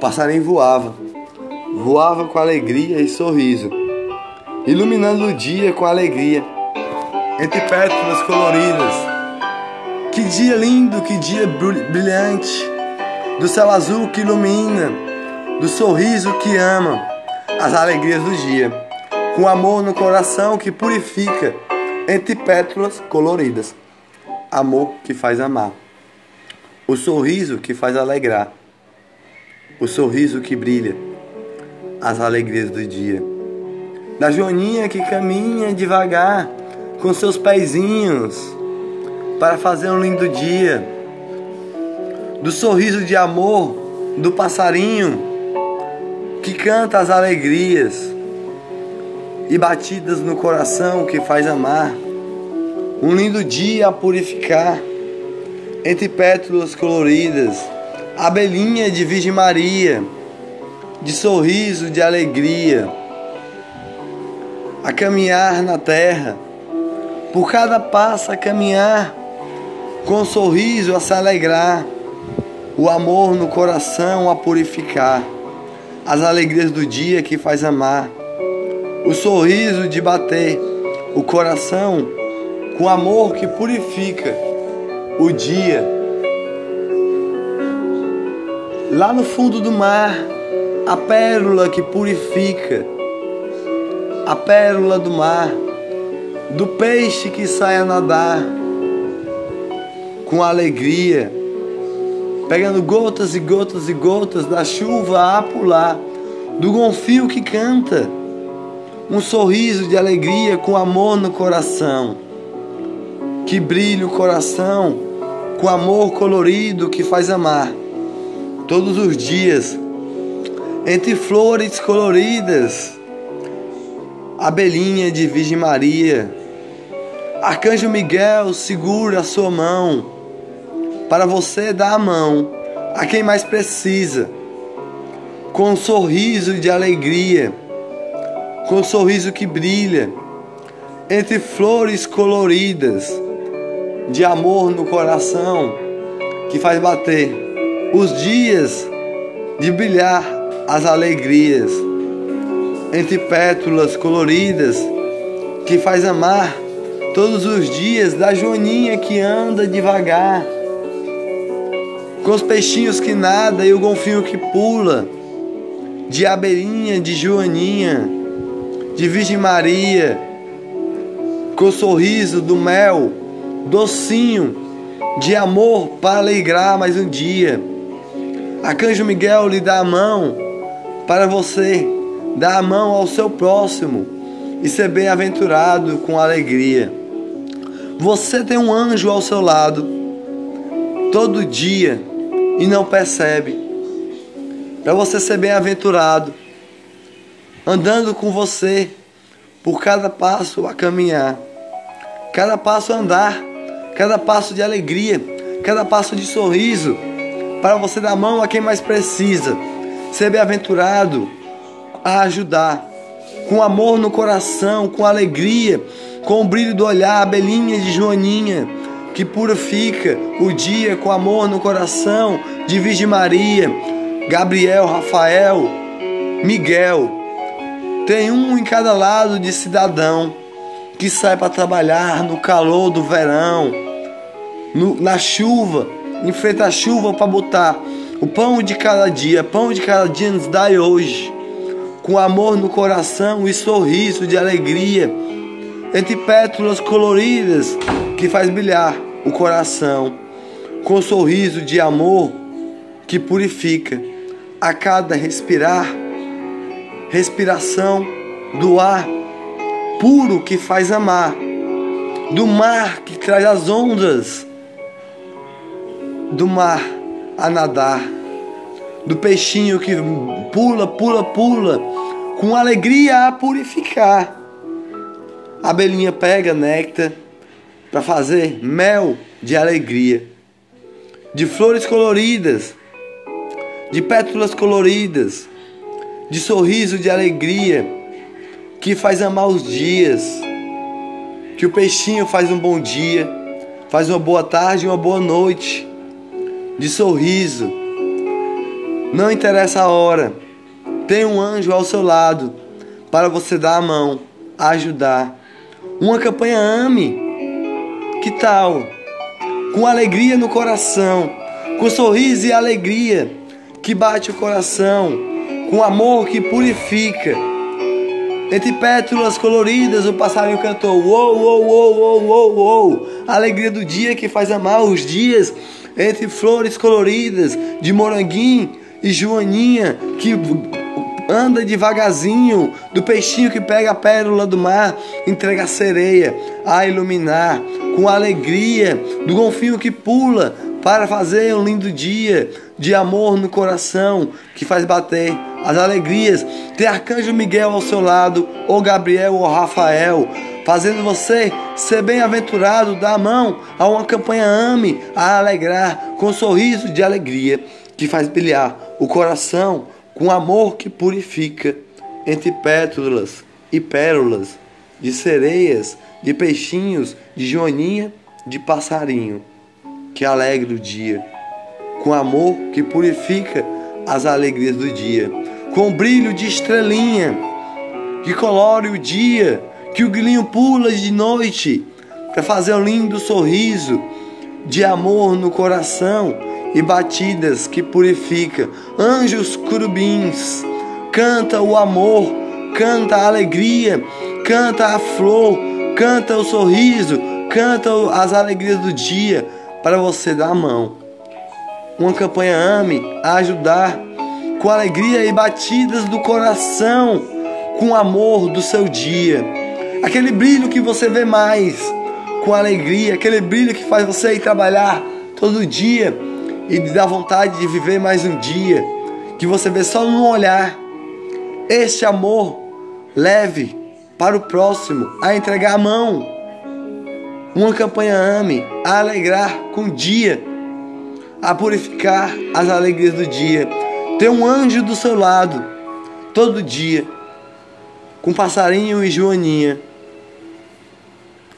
passarinho voava, voava com alegria e sorriso, iluminando o dia com alegria, entre pétalas coloridas. Que dia lindo, que dia brilhante, do céu azul que ilumina, do sorriso que ama, as alegrias do dia, com amor no coração que purifica, entre pétalas coloridas. Amor que faz amar, o sorriso que faz alegrar o sorriso que brilha, as alegrias do dia. Da Joaninha que caminha devagar com seus pezinhos para fazer um lindo dia. Do sorriso de amor do passarinho que canta as alegrias e batidas no coração que faz amar. Um lindo dia a purificar entre pétalas coloridas abelhinha de Virgem Maria, de sorriso, de alegria, a caminhar na terra, por cada passo a caminhar, com sorriso a se alegrar, o amor no coração a purificar, as alegrias do dia que faz amar, o sorriso de bater o coração com amor que purifica o dia Lá no fundo do mar, a pérola que purifica, a pérola do mar, do peixe que sai a nadar com alegria, pegando gotas e gotas e gotas da chuva a pular, do gonfio que canta, um sorriso de alegria com amor no coração, que brilha o coração com amor colorido que faz amar todos os dias, entre flores coloridas, abelhinha de Virgem Maria, Arcanjo Miguel segura a sua mão para você dar a mão a quem mais precisa, com um sorriso de alegria, com um sorriso que brilha, entre flores coloridas, de amor no coração, que faz bater os dias de brilhar as alegrias entre pétalas coloridas que faz amar todos os dias da joaninha que anda devagar com os peixinhos que nada e o golfinho que pula de abelhinha, de joaninha, de Virgem Maria com o sorriso do mel docinho de amor para alegrar mais um dia Arcanjo Miguel lhe dá a mão para você dar a mão ao seu próximo e ser bem-aventurado com alegria. Você tem um anjo ao seu lado todo dia e não percebe. Para você ser bem-aventurado, andando com você por cada passo a caminhar, cada passo a andar, cada passo de alegria, cada passo de sorriso para você dar mão a quem mais precisa. Ser bem-aventurado a ajudar, com amor no coração, com alegria, com o brilho do olhar, a belinha de Joaninha, que purifica o dia com amor no coração, de Virgem Maria, Gabriel, Rafael, Miguel. Tem um em cada lado de cidadão que sai para trabalhar no calor do verão, no, na chuva enfrenta a chuva para botar o pão de cada dia, pão de cada dia nos dai hoje, com amor no coração e sorriso de alegria, entre pétalas coloridas que faz brilhar o coração, com sorriso de amor que purifica a cada respirar, respiração do ar puro que faz amar, do mar que traz as ondas do mar a nadar, do peixinho que pula, pula, pula, com alegria a purificar. A abelhinha pega néctar para fazer mel de alegria, de flores coloridas, de pétalas coloridas, de sorriso de alegria, que faz amar os dias, que o peixinho faz um bom dia, faz uma boa tarde uma boa noite de sorriso, Não interessa a hora. Tem um anjo ao seu lado para você dar a mão, ajudar. Uma campanha ame. Que tal? Com alegria no coração, com sorriso e alegria que bate o coração, com amor que purifica. Entre pétalas coloridas o passarinho cantou: Uou, uou, uou, uou, uou, uou. Alegria do dia que faz amar os dias. Entre flores coloridas de moranguinho e joaninha que anda devagarzinho, do peixinho que pega a pérola do mar, entrega a sereia a iluminar, com alegria, do golfinho que pula para fazer um lindo dia de amor no coração que faz bater as alegrias. Ter arcanjo Miguel ao seu lado, ou Gabriel ou Rafael, fazendo você ser bem-aventurado, dar a mão a uma campanha ame, a alegrar com um sorriso de alegria que faz brilhar o coração com amor que purifica entre pétalas e pérolas, de sereias, de peixinhos, de joaninha, de passarinho, que alegra o dia, com amor que purifica as alegrias do dia, com brilho de estrelinha, que colore o dia, que o grilinho pula de noite, para fazer um lindo sorriso de amor no coração e batidas que purifica. Anjos curubins, canta o amor, canta a alegria, canta a flor, canta o sorriso, canta as alegrias do dia para você dar a mão. Uma campanha ame a ajudar com alegria e batidas do coração, com amor do seu dia. Aquele brilho que você vê mais com alegria, aquele brilho que faz você ir trabalhar todo dia e dá vontade de viver mais um dia, que você vê só num olhar. Este amor leve para o próximo, a entregar a mão. Uma campanha ame, a alegrar com o dia, a purificar as alegrias do dia. Ter um anjo do seu lado todo dia, com passarinho e joaninha